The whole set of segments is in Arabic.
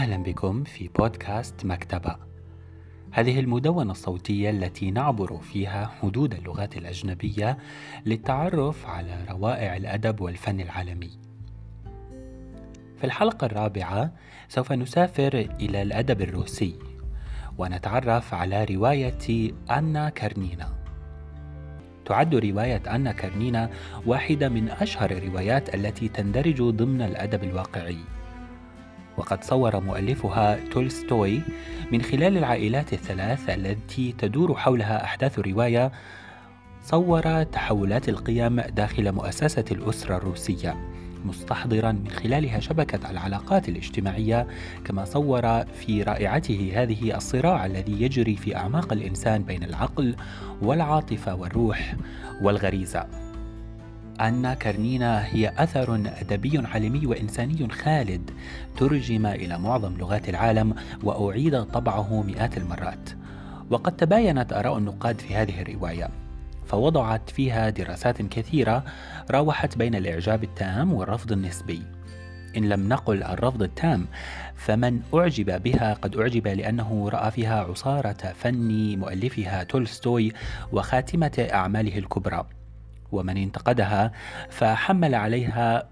أهلا بكم في بودكاست مكتبة. هذه المدونة الصوتية التي نعبر فيها حدود اللغات الأجنبية للتعرف على روائع الأدب والفن العالمي. في الحلقة الرابعة سوف نسافر إلى الأدب الروسي ونتعرف على رواية أنا كارنينا. تعد رواية أنا كارنينا واحدة من أشهر الروايات التي تندرج ضمن الأدب الواقعي. وقد صور مؤلفها تولستوي من خلال العائلات الثلاث التي تدور حولها أحداث الرواية صور تحولات القيم داخل مؤسسة الأسرة الروسية مستحضرا من خلالها شبكة العلاقات الاجتماعية كما صور في رائعته هذه الصراع الذي يجري في أعماق الإنسان بين العقل والعاطفة والروح والغريزة. أن كارنينا هي أثر أدبي عالمي وإنساني خالد ترجم إلى معظم لغات العالم وأعيد طبعه مئات المرات. وقد تباينت آراء النقاد في هذه الرواية فوضعت فيها دراسات كثيرة راوحت بين الإعجاب التام والرفض النسبي. إن لم نقل الرفض التام فمن أعجب بها قد أعجب لأنه رأى فيها عصارة فن مؤلفها تولستوي وخاتمة أعماله الكبرى. ومن انتقدها فحمل عليها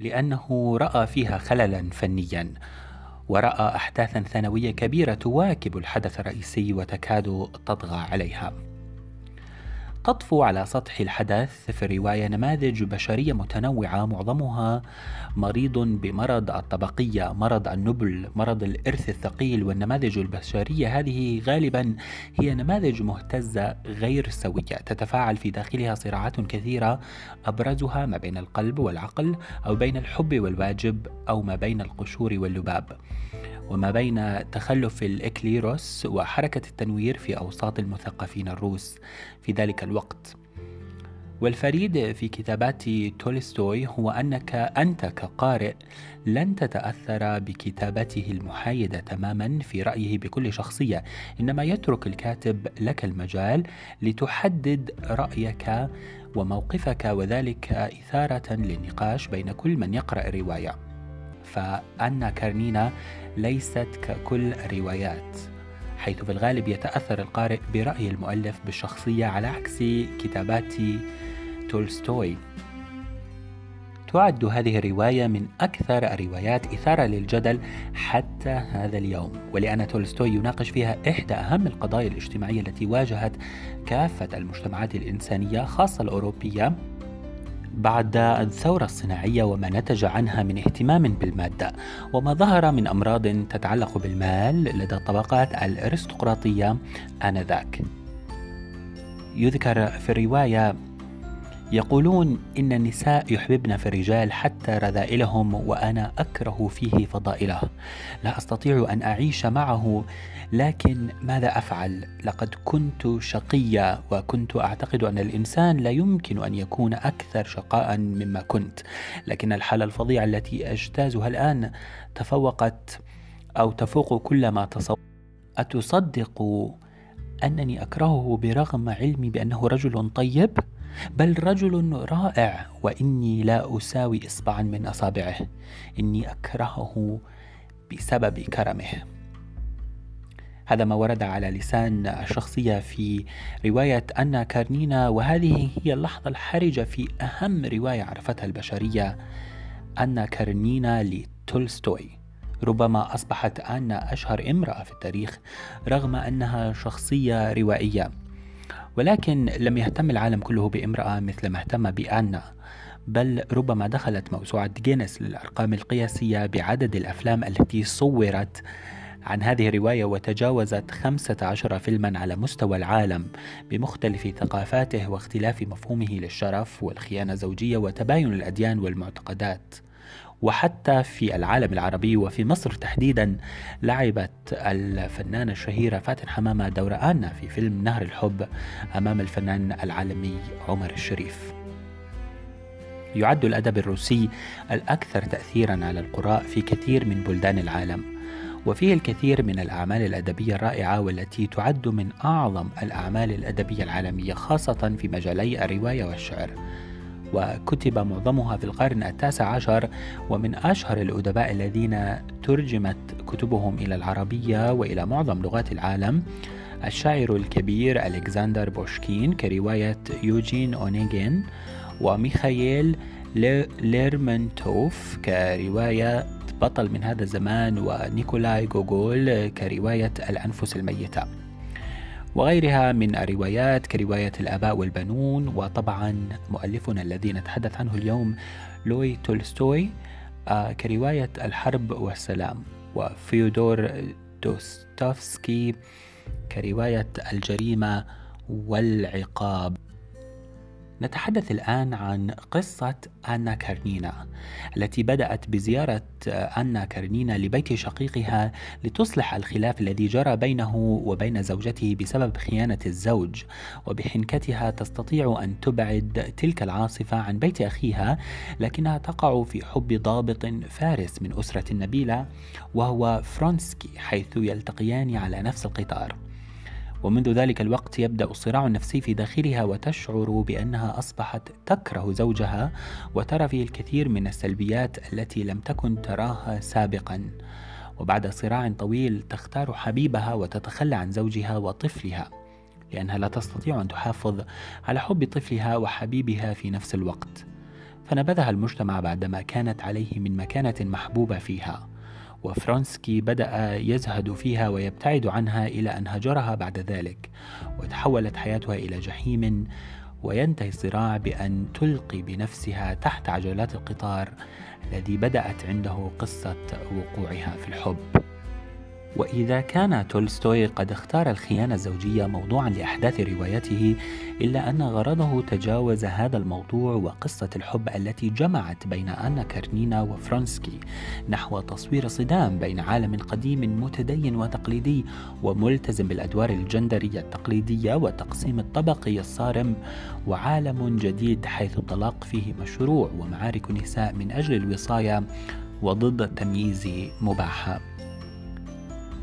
لأنه رأى فيها خللا فنيا ورأى أحداثا ثانوية كبيرة تواكب الحدث الرئيسي وتكاد تطغى عليها. تطفو على سطح الحدث في الرواية نماذج بشرية متنوعة معظمها مريض بمرض الطبقية، مرض النبل، مرض الإرث الثقيل والنماذج البشرية هذه غالبا هي نماذج مهتزة غير سوية تتفاعل في داخلها صراعات كثيرة أبرزها ما بين القلب والعقل أو بين الحب والواجب أو ما بين القشور واللباب. وما بين تخلف الإكليروس وحركة التنوير في أوساط المثقفين الروس في ذلك الوقت. والفريد في كتابات تولستوي هو أنك أنت كقارئ لن تتأثر بكتابته المحايدة تماما في رأيه بكل شخصية. إنما يترك الكاتب لك المجال لتحدد رأيك وموقفك وذلك إثارة للنقاش بين كل من يقرأ الرواية. فأن كارنينا ليست ككل الروايات حيث في الغالب يتأثر القارئ برأي المؤلف بالشخصية على عكس كتابات تولستوي. تعد هذه الرواية من أكثر الروايات إثارة للجدل حتى هذا اليوم ولأن تولستوي يناقش فيها إحدى أهم القضايا الاجتماعية التي واجهت كافة المجتمعات الإنسانية خاصة الأوروبية. بعد الثورة الصناعية وما نتج عنها من اهتمام بالمادة وما ظهر من أمراض تتعلق بالمال لدى الطبقات الأرستقراطية آنذاك. يذكر في الرواية يقولون إن النساء يحببن في الرجال حتى رذائلهم وأنا أكره فيه فضائله لا أستطيع أن أعيش معه لكن ماذا أفعل؟ لقد كنت شقية وكنت أعتقد أن الإنسان لا يمكن أن يكون أكثر شقاء مما كنت لكن الحالة الفظيعة التي أجتازها الآن تفوقت أو تفوق كل ما تصور أتصدق أنني أكرهه برغم علمي بأنه رجل طيب؟ بل رجل رائع وإني لا أساوي اصبعا من أصابعه. إني أكرهه بسبب كرمه. هذا ما ورد على لسان الشخصية في رواية أنا كارنينا وهذه هي اللحظة الحرجة في أهم رواية عرفتها البشرية أنا كارنينا لتولستوي. ربما أصبحت أنا أشهر امرأة في التاريخ رغم أنها شخصية روائية. ولكن لم يهتم العالم كله بامرأة مثل ما اهتم بآنا بل ربما دخلت موسوعة جينيس للأرقام القياسية بعدد الأفلام التي صورت عن هذه الرواية وتجاوزت 15 فيلما على مستوى العالم بمختلف ثقافاته واختلاف مفهومه للشرف والخيانة الزوجية وتباين الأديان والمعتقدات. وحتى في العالم العربي وفي مصر تحديدا لعبت الفنانة الشهيرة فاتن حمامة دور آنا في فيلم نهر الحب أمام الفنان العالمي عمر الشريف. يعد الأدب الروسي الأكثر تأثيرا على القراء في كثير من بلدان العالم وفيه الكثير من الأعمال الأدبية الرائعة والتي تعد من أعظم الأعمال الأدبية العالمية خاصة في مجالي الرواية والشعر. وكتب معظمها في القرن التاسع عشر ومن أشهر الأدباء الذين ترجمت كتبهم إلى العربية وإلى معظم لغات العالم الشاعر الكبير ألكسندر بوشكين كرواية يوجين أونيجين وميخائيل ليرمنتوف كرواية بطل من هذا الزمان ونيكولاي جوجول كرواية الأنفس الميتة. وغيرها من الروايات كرواية الآباء والبنون وطبعا مؤلفنا الذي نتحدث عنه اليوم لوي تولستوي آه، كرواية الحرب والسلام وفيودور دوستوفسكي كرواية الجريمة والعقاب. نتحدث الآن عن قصة أنا كارنينا التي بدأت بزيارة أنا كارنينا لبيت شقيقها لتصلح الخلاف الذي جرى بينه وبين زوجته بسبب خيانة الزوج. وبحنكتها تستطيع أن تبعد تلك العاصفة عن بيت أخيها لكنها تقع في حب ضابط فارس من أسرة نبيلة وهو فرونسكي حيث يلتقيان على نفس القطار. ومنذ ذلك الوقت يبدأ الصراع النفسي في داخلها وتشعر بأنها أصبحت تكره زوجها وترى فيه الكثير من السلبيات التي لم تكن تراها سابقا. وبعد صراع طويل تختار حبيبها وتتخلى عن زوجها وطفلها لأنها لا تستطيع أن تحافظ على حب طفلها وحبيبها في نفس الوقت. فنبذها المجتمع بعدما كانت عليه من مكانة محبوبة فيها. وفرونسكي بدأ يزهد فيها ويبتعد عنها إلى أن هجرها بعد ذلك وتحولت حياتها إلى جحيم وينتهي الصراع بأن تلقي بنفسها تحت عجلات القطار الذي بدأت عنده قصة وقوعها في الحب. وإذا كان تولستوي قد اختار الخيانة الزوجية موضوعا لأحداث روايته إلا أن غرضه تجاوز هذا الموضوع وقصة الحب التي جمعت بين أنا كارنينا وفرونسكي نحو تصوير صدام بين عالم قديم متدين وتقليدي وملتزم بالأدوار الجندرية التقليدية والتقسيم الطبقي الصارم وعالم جديد حيث الطلاق فيه مشروع ومعارك نساء من أجل الوصاية وضد التمييز مباحة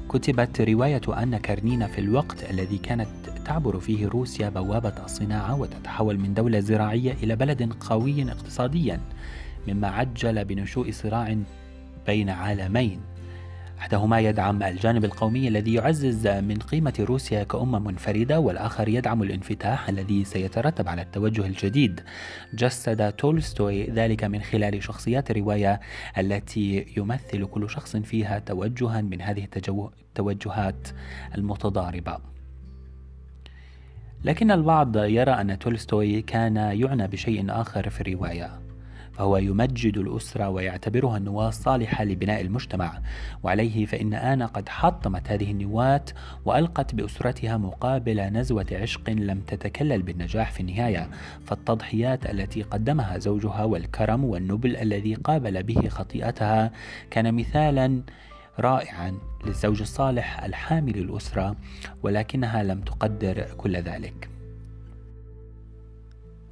كتبت رواية أن كارنينا في الوقت الذي كانت تعبر فيه روسيا بوابة الصناعة وتتحول من دولة زراعية إلى بلد قوي اقتصاديا مما عجل بنشوء صراع بين عالمين. أحدهما يدعم الجانب القومي الذي يعزز من قيمة روسيا كأمة منفردة والآخر يدعم الانفتاح الذي سيترتب على التوجه الجديد. جسد تولستوي ذلك من خلال شخصيات الرواية التي يمثل كل شخص فيها توجها من هذه التوجهات المتضاربة. لكن البعض يرى أن تولستوي كان يعنى بشيء آخر في الرواية. فهو يمجد الأسرة ويعتبرها النواة الصالحة لبناء المجتمع. وعليه فإن آنا قد حطمت هذه النواة وألقت بأسرتها مقابل نزوة عشق لم تتكلل بالنجاح في النهاية. فالتضحيات التي قدمها زوجها والكرم والنبل الذي قابل به خطيئتها كان مثالا رائعا للزوج الصالح الحامل الأسرة ولكنها لم تقدر كل ذلك.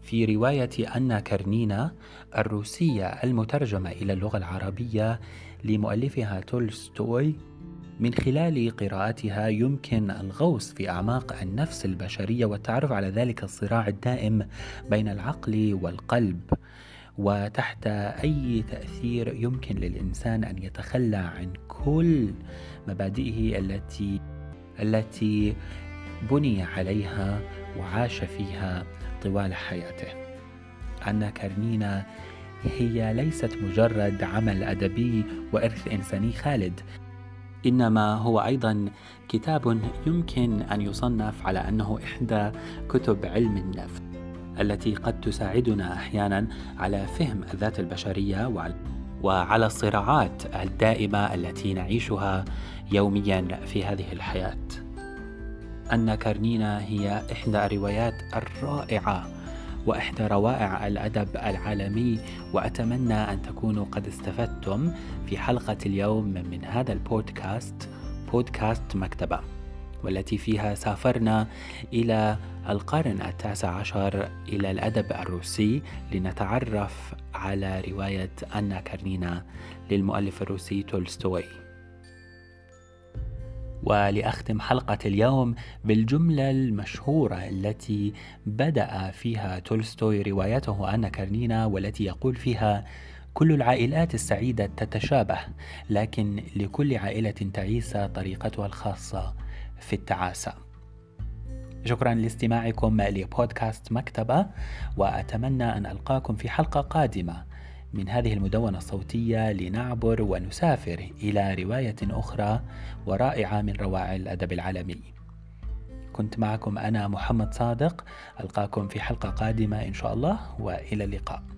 في رواية أنا كرنينا الروسية المترجمة إلى اللغة العربية لمؤلفها تولستوي. من خلال قراءتها يمكن الغوص في أعماق النفس البشرية والتعرف على ذلك الصراع الدائم بين العقل والقلب. وتحت أي تأثير يمكن للإنسان أن يتخلى عن كل مبادئه التي التي بني عليها وعاش فيها طوال حياته. أن كارنينا هي ليست مجرد عمل أدبي وإرث إنساني خالد إنما هو أيضا كتاب يمكن أن يصنف على أنه إحدى كتب علم النفس التي قد تساعدنا أحيانا على فهم الذات البشرية وعلى الصراعات الدائمة التي نعيشها يوميا في هذه الحياة. أن كارنينا هي إحدى الروايات الرائعة وإحدى روائع الأدب العالمي وأتمنى أن تكونوا قد استفدتم في حلقة اليوم من هذا البودكاست بودكاست مكتبة والتي فيها سافرنا إلى القرن التاسع عشر إلى الأدب الروسي لنتعرف على رواية أنا كارنينا للمؤلف الروسي تولستوي. ولأختم حلقة اليوم بالجملة المشهورة التي بدأ فيها تولستوي روايته أنا كارنينا والتي يقول فيها كل العائلات السعيدة تتشابه لكن لكل عائلة تعيسة طريقتها الخاصة في التعاسة. شكرا لاستماعكم لبودكاست مكتبة وأتمنى أن ألقاكم في حلقة قادمة. من هذه المدونة الصوتية لنعبر ونسافر إلى رواية أخرى ورائعة من روائع الأدب العالمي. كنت معكم أنا محمد صادق، ألقاكم في حلقة قادمة إن شاء الله وإلى اللقاء.